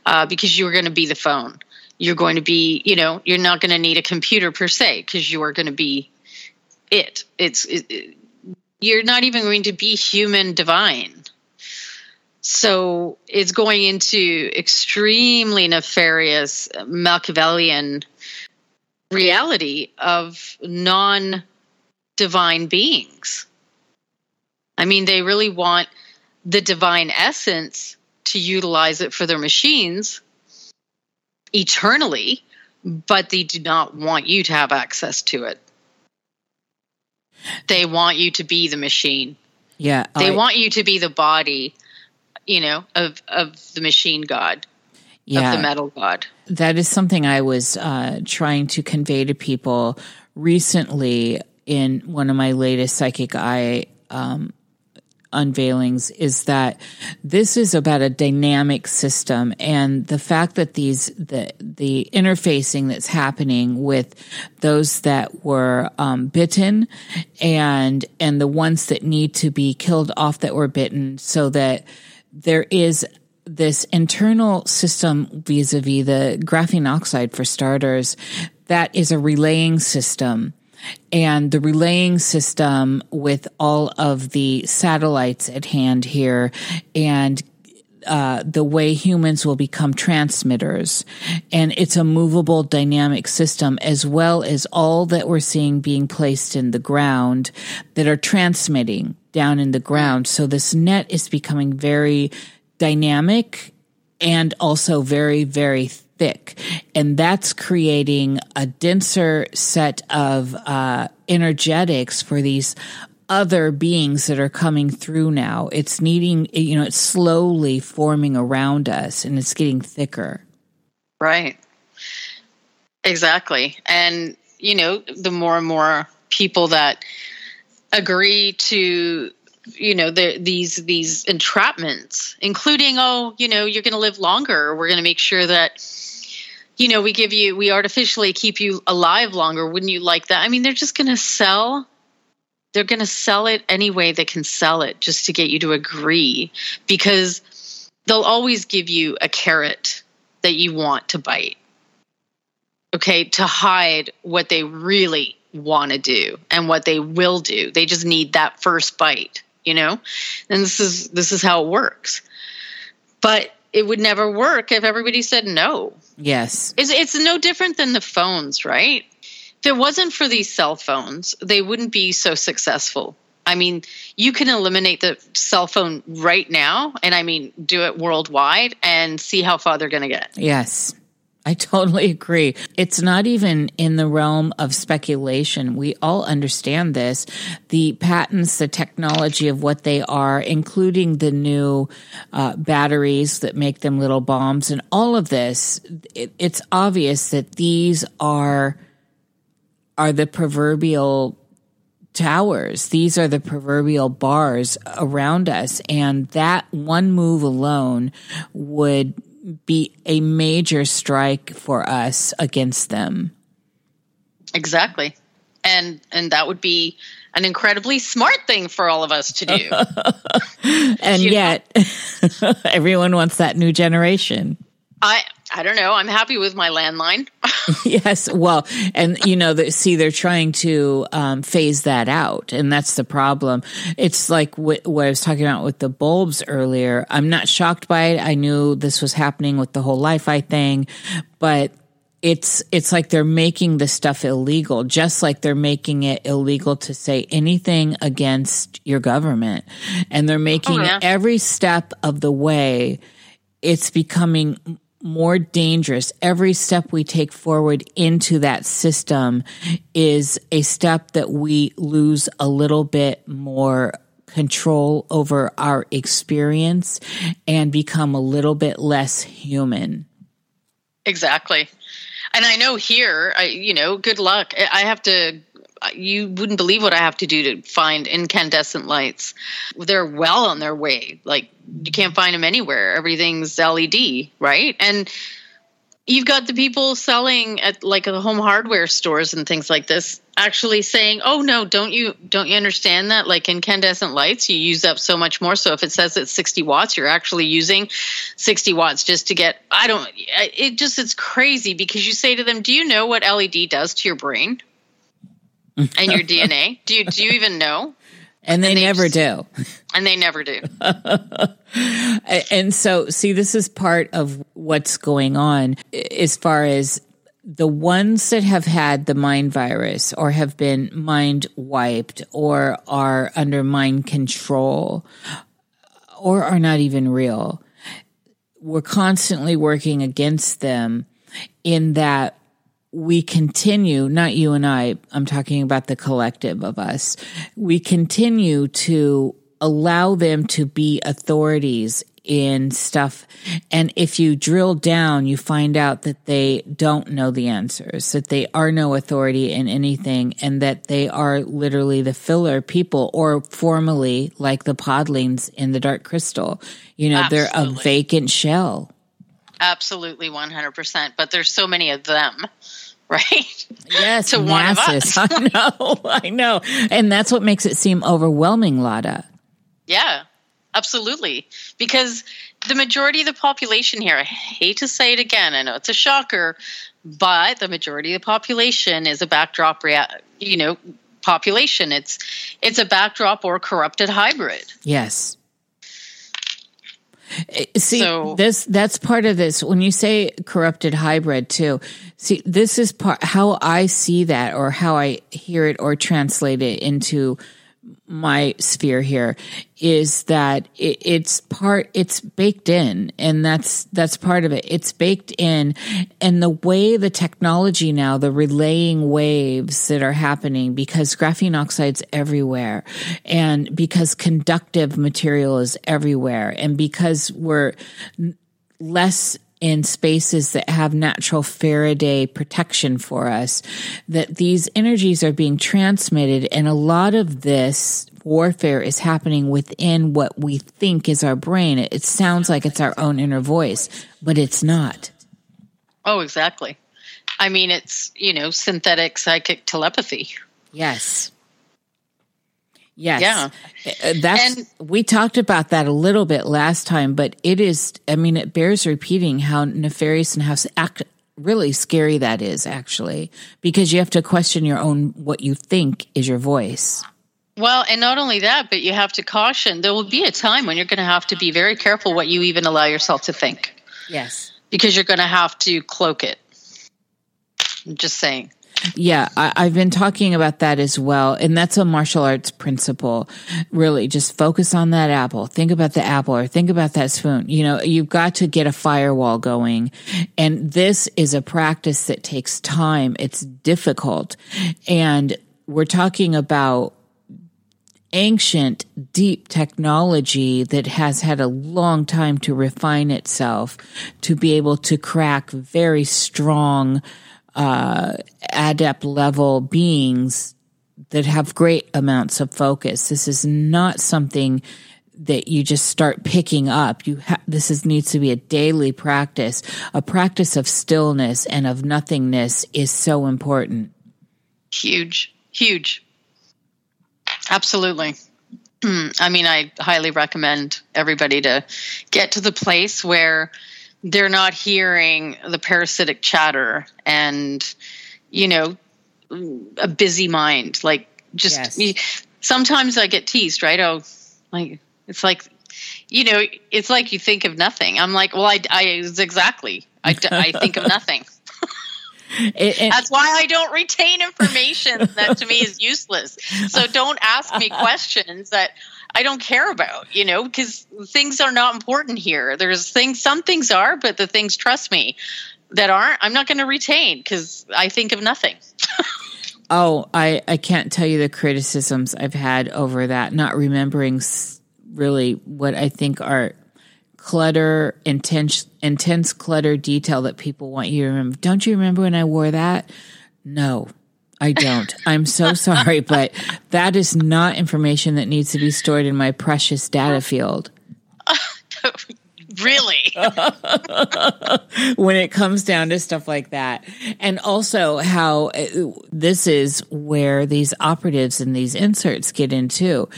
uh, because you're going to be the phone. You're going to be, you know, you're not going to need a computer per se because you are going to be it. It's it, you're not even going to be human divine. So it's going into extremely nefarious Machiavellian reality of non divine beings. I mean, they really want the divine essence to utilize it for their machines eternally, but they do not want you to have access to it. They want you to be the machine. Yeah. They I, want you to be the body you know, of of the machine god, yeah, of the metal god. That is something I was uh, trying to convey to people recently in one of my latest psychic eye um, unveilings is that this is about a dynamic system and the fact that these the the interfacing that's happening with those that were um, bitten and and the ones that need to be killed off that were bitten so that there is this internal system vis-a-vis the graphene oxide for starters that is a relaying system and the relaying system with all of the satellites at hand here and uh, the way humans will become transmitters. And it's a movable dynamic system as well as all that we're seeing being placed in the ground that are transmitting down in the ground. So this net is becoming very dynamic and also very, very thick. And that's creating a denser set of uh, energetics for these other beings that are coming through now. It's needing, you know, it's slowly forming around us and it's getting thicker. Right. Exactly. And, you know, the more and more people that agree to you know the, these these entrapments including oh you know you're going to live longer. We're going to make sure that you know we give you we artificially keep you alive longer. Wouldn't you like that? I mean they're just going to sell they're going to sell it any way they can sell it just to get you to agree because they'll always give you a carrot that you want to bite okay, to hide what they really want to do and what they will do. They just need that first bite, you know? And this is this is how it works. But it would never work if everybody said no. Yes. It's, it's no different than the phones, right? If it wasn't for these cell phones, they wouldn't be so successful. I mean, you can eliminate the cell phone right now, and I mean, do it worldwide and see how far they're going to get. Yes. I totally agree. It's not even in the realm of speculation. We all understand this. The patents, the technology of what they are, including the new uh, batteries that make them little bombs, and all of this, it, it's obvious that these are are the proverbial towers. These are the proverbial bars around us. And that one move alone would be a major strike for us against them. Exactly. And and that would be an incredibly smart thing for all of us to do. and yet everyone wants that new generation. I I don't know. I'm happy with my landline. yes, well, and you know, the, see, they're trying to um, phase that out, and that's the problem. It's like what, what I was talking about with the bulbs earlier. I'm not shocked by it. I knew this was happening with the whole Li-Fi thing, but it's it's like they're making the stuff illegal, just like they're making it illegal to say anything against your government, and they're making oh, yeah. every step of the way. It's becoming more dangerous. Every step we take forward into that system is a step that we lose a little bit more control over our experience and become a little bit less human. Exactly. And I know here, I, you know, good luck. I have to you wouldn't believe what I have to do to find incandescent lights. They're well on their way. Like you can't find them anywhere. Everything's LED, right? And you've got the people selling at like the home hardware stores and things like this actually saying, "Oh no, don't you don't you understand that like incandescent lights you use up so much more. So if it says it's 60 watts, you're actually using 60 watts just to get I don't it just it's crazy because you say to them, "Do you know what LED does to your brain?" And your DNA? Do you do you even know? And they, and they never just, do. And they never do. and so, see, this is part of what's going on as far as the ones that have had the mind virus or have been mind wiped or are under mind control or are not even real. We're constantly working against them in that we continue, not you and I, I'm talking about the collective of us, we continue to allow them to be authorities in stuff. And if you drill down, you find out that they don't know the answers, that they are no authority in anything, and that they are literally the filler people, or formally like the podlings in the Dark Crystal. You know, Absolutely. they're a vacant shell. Absolutely, 100%. But there's so many of them right? Yes, to masses. one of us. I know, I know, and that's what makes it seem overwhelming, Lauda. Yeah, absolutely. Because the majority of the population here, I hate to say it again, I know it's a shocker, but the majority of the population is a backdrop, rea- you know, population. It's it's a backdrop or corrupted hybrid. Yes. Eh, see, so, this that's part of this. When you say corrupted hybrid too, see, this is part how I see that or how I hear it or translate it into my sphere here is that it, it's part it's baked in and that's that's part of it. It's baked in and the way the technology now the relaying waves that are happening because graphene oxide's everywhere and because conductive material is everywhere and because we're less in spaces that have natural Faraday protection for us, that these energies are being transmitted. And a lot of this warfare is happening within what we think is our brain. It, sounds like it's our own inner voice, but it's not. Oh, exactly. I mean, it's, you know, synthetic psychic telepathy. Yes. Yes. Yeah. Uh, that's and, we talked about that a little bit last time, but it is I mean it bears repeating how nefarious and how act, really scary that is actually because you have to question your own what you think is your voice. Well, and not only that, but you have to caution. There will be a time when you're going to have to be very careful what you even allow yourself to think. Yes. Because you're going to have to cloak it. I'm just saying. Yeah, I, have been talking about that as well. And that's a martial arts principle. Really, just focus on that apple. Think about the apple or think about that spoon. You know, you've got to get a firewall going. And this is a practice that takes time. It's difficult. And we're talking about ancient, deep technology that has had a long time to refine itself to be able to crack very strong, uh, adept level beings that have great amounts of focus. This is not something that you just start picking up. You ha- this is needs to be a daily practice. A practice of stillness and of nothingness is so important. Huge, huge. Absolutely. I mean, I highly recommend everybody to get to the place where they're not hearing the parasitic chatter and, you know, a busy mind. Like, just yes. sometimes I get teased, right? Oh, like, it's like, you know, it's like you think of nothing. I'm like, well, I, I exactly, I, I think of nothing. It, it, That's why I don't retain information that to me is useless. So don't ask me questions that I don't care about, you know, because things are not important here. There's things, some things are, but the things, trust me, that aren't, I'm not going to retain because I think of nothing. oh, I, I can't tell you the criticisms I've had over that, not remembering really what I think are clutter, intense, intense clutter detail that people want you to remember. Don't you remember when I wore that? No, I don't. I'm so sorry, but that is not information that needs to be stored in my precious data field. Really? When it comes down to stuff like that. And also how uh, this is where these operatives and these inserts get into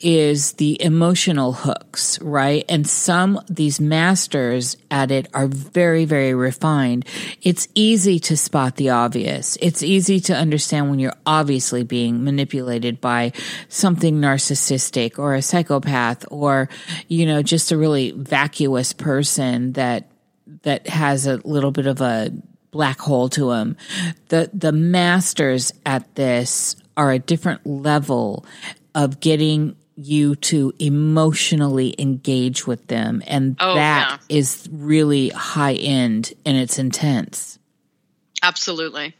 is the emotional hooks right? And some these masters at it are very very refined. It's easy to spot the obvious. It's easy to understand when you're obviously being manipulated by something narcissistic or a psychopath or you know just a really vacuous person that that has a little bit of a black hole to him. The the masters at this are a different level of getting you to emotionally engage with them and oh, that yeah. is really high end and it's intense. Absolutely.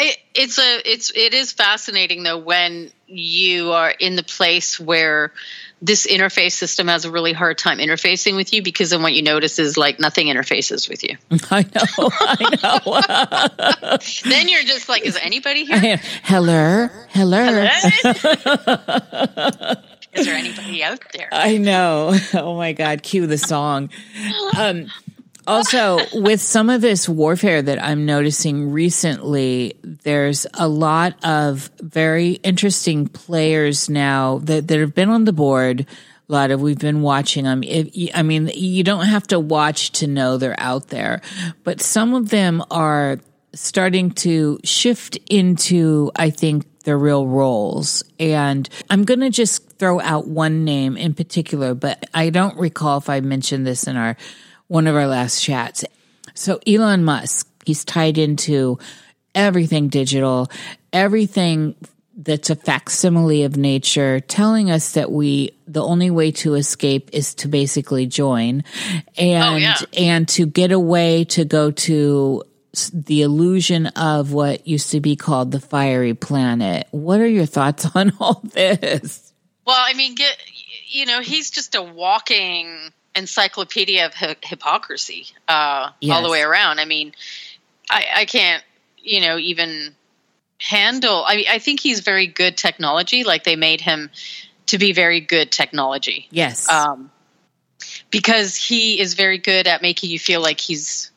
It, it's a it's it is fascinating though when you are in the place where this interface system has a really hard time interfacing with you because then what you notice is like nothing interfaces with you. I know. I know. then you're just like, is anybody here? Hello. Hello. Hello. is there anybody out there? I know. Oh my God. Cue the song. Um, also, with some of this warfare that I'm noticing recently, there's a lot of very interesting players now that, that have been on the board. A lot of we've been watching them. If, I mean, you don't have to watch to know they're out there, but some of them are starting to shift into, I think, their real roles. And I'm going to just throw out one name in particular, but I don't recall if I mentioned this in our one of our last chats. So Elon Musk, he's tied into everything digital, everything that's a facsimile of nature, telling us that we the only way to escape is to basically join, and oh, yeah. and to get away to go to the illusion of what used to be called the fiery planet. What are your thoughts on all this? Well, I mean, get you know, he's just a walking encyclopedia of hi- hypocrisy uh, yes. all the way around. I mean, I, I can't, you know, even handle. I I think he's very good technology. Like they made him to be very good technology. Yes. Um, because he is very good at making you feel like he's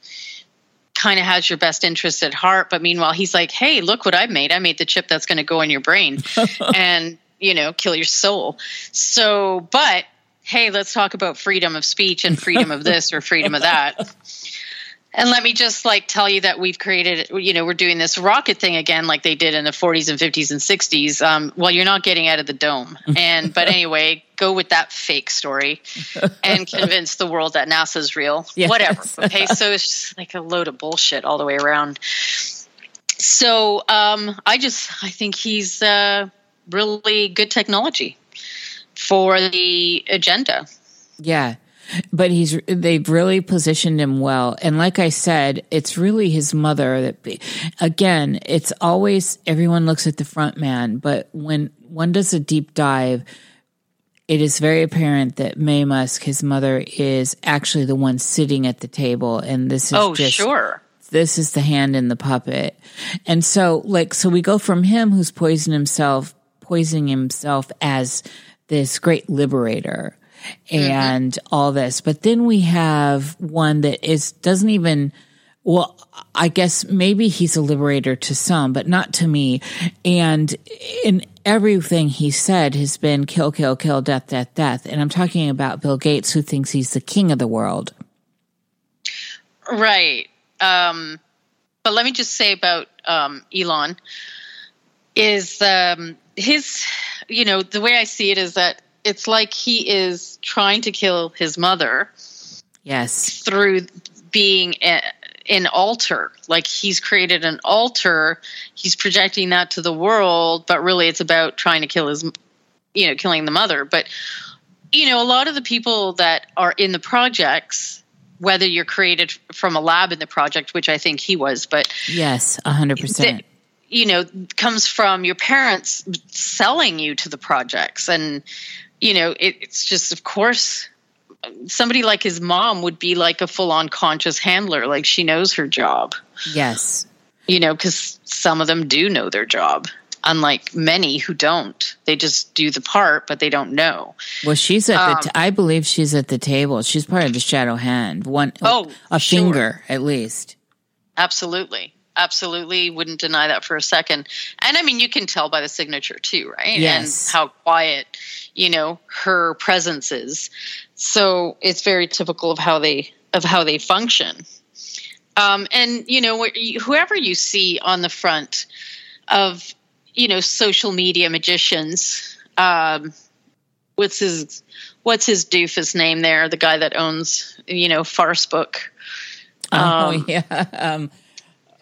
kind of has your best interest at heart. But meanwhile, he's like, hey, look what I made. I made the chip that's going to go in your brain and, you know, kill your soul. So, but hey, let's talk about freedom of speech and freedom of this or freedom of that. And let me just like tell you that we've created, you know, we're doing this rocket thing again, like they did in the 40s and 50s and 60s. Um, well, you're not getting out of the dome, and but anyway, go with that fake story and convince the world that NASA's real. Yes. Whatever. Okay, so it's just like a load of bullshit all the way around. So um, I just I think he's uh, really good technology for the agenda. Yeah. But he's they've really positioned him well. And like I said, it's really his mother that again, it's always everyone looks at the front man, but when one does a deep dive, it is very apparent that Maye Musk, his mother, is actually the one sitting at the table and this is Oh, just sure. this is the hand in the puppet. And so like so we go from him who's poisoned himself poisoning himself as this great liberator and all this. But then we have one that is doesn't even well, I guess maybe he's a liberator to some, but not to me. And in everything he said has been kill, kill, kill, death, death, death. And I'm talking about Bill Gates, who thinks he's the king of the world. Right. Um, but let me just say about um, Elon is um, his, you know, the way I see it is that it's like he is trying to kill his mother Yes. through being a, an altar. Like he's created an altar, he's projecting that to the world, but really it's about trying to kill his, you know, killing the mother. But, you know, a lot of the people that are in the projects, whether you're created from a lab in the project, which I think he was, but Yes. A hundred percent. that, you know comes from your parents selling you to the projects and you know it, it's just of course somebody like his mom would be like a full-on conscious handler like she knows her job Yes. you know because some of them do know their job unlike many who don't they just do the part but they don't know Well, she's at Um, the. T- I believe she's at the table. She's part of the shadow hand. One. Oh, a sure. finger at least. absolutely absolutely. Wouldn't deny that for a second. And i mean you can tell by the signature too right? Yes. and how quiet you know her presence is. So it's very typical of how they of how they function. Um, and you know whoever you see on the front of you know social media magicians um, what's his what's his doofus name there? The guy that owns you know farce book. Oh Um, yeah. Um,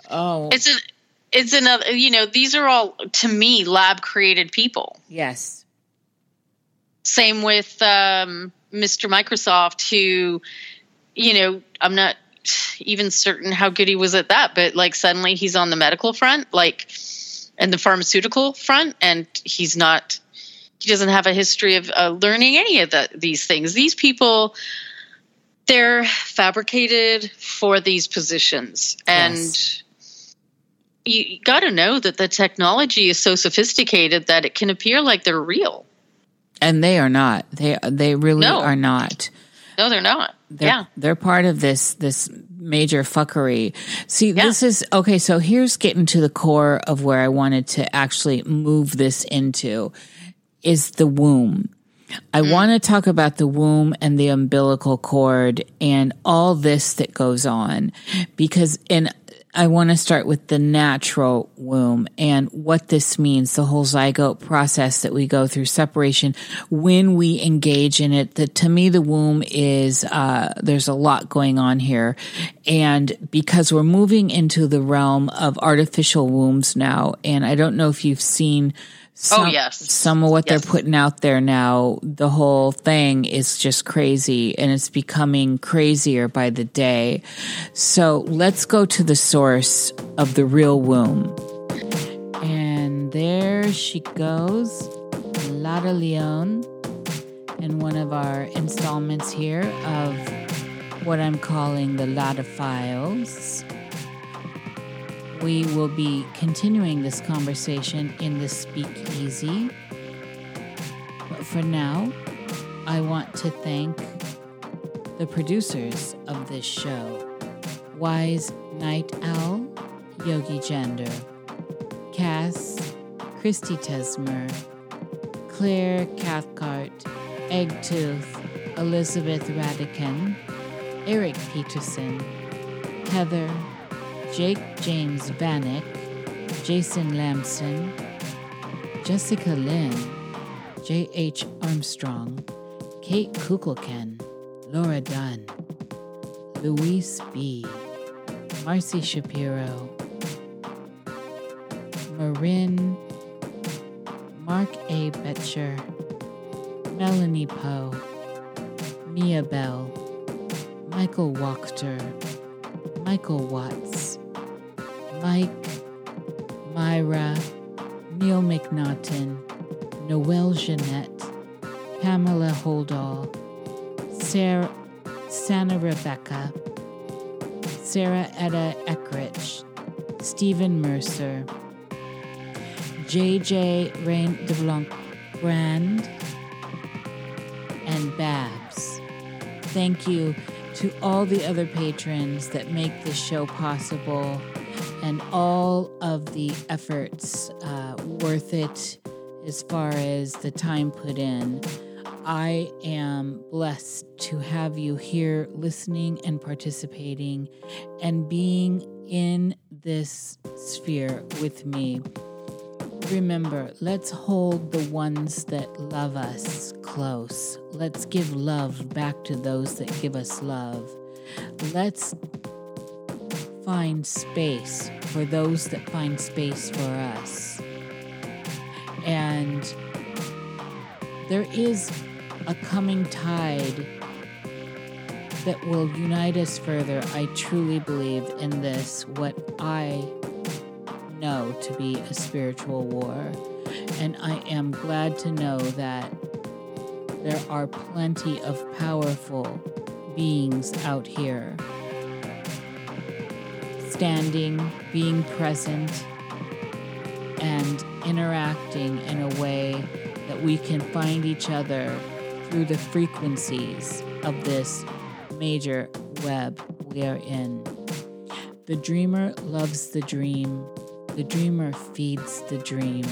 oh it's an it's another you know these are all to me lab created people yes. same with um, mr microsoft who you know i'm not even certain how good he was at that but like suddenly he's on the medical front like and the pharmaceutical front and he's not he doesn't have a history of uh, learning any of the, these things these people they're fabricated for these positions and Yes. You, got to know that the technology is so sophisticated that it can appear like they're real And they are not. They they really No. are not. no they're not They're, yeah they're part of this this major fuckery. See, Yeah. this is okay. So here's getting to the core of where I wanted to actually move this into is the womb. I mm. want to talk about the womb and the umbilical cord and all this that goes on because and I want to start with the natural womb and what this means, the whole zygote process that we go through separation when we engage in it. That to me, the womb is, uh, there's a lot going on here. And because we're moving into the realm of artificial wombs now, and I don't know if you've seen Oh, some, Oh, yes. some of what Yes. they're putting out there now, the whole thing is just crazy and it's becoming crazier by the day. So let's go to the source of the real womb. And there she goes, Lauda Leon, in one of our installments here of what I'm calling the Lauda Files. We will be continuing this conversation in the speakeasy. But for now, I want to thank the producers of this show Wise Night Owl, Yogi Gender, Cass, Christy Tesmer, Claire Cathcart, Eggtooth, Elizabeth Radican, Erik Peterson, Heather, Jake James Vanek, Jason Lambson, Jessica Lynne, J.H. Armstrong, Kate Kukulkan, Laura Dunn, Luis B., Marcey Shapiro, Marin, Mark A. Boettcher, Melanie Poe, Mia Belle, Michael Watcher, Michael Watts, Mike, Myra, Neil Macnaughton, Noël Jeanette, Pamela Holdahl, Sarah, Sannah Rebecka, Sarah Etta Eckrich, Steven Mercer, JJ Reine de Blanc Brand, and Babs. Thank you to all the other patrons that make this show possible and all of the efforts uh, worth it as far as the time put in. I am blessed to have you here listening and participating and being in this sphere with me. Remember, let's hold the ones that love us close. Let's give love back to those that give us love. Let's find space for those that find space for us. And there is a coming tide that will unite us further. I truly believe in this, what I know to be a spiritual war. And I am glad to know that there are plenty of powerful beings out here standing, being present, and interacting in a way that we can find each other through the frequencies of this major web we are in. The dreamer loves the dream. The dreamer feeds the dream.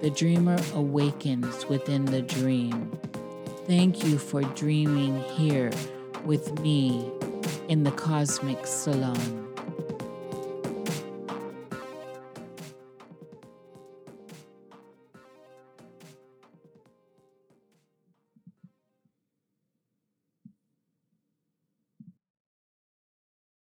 The dreamer awakens within the dream. Thank you for dreaming here with me in the cosmic salon.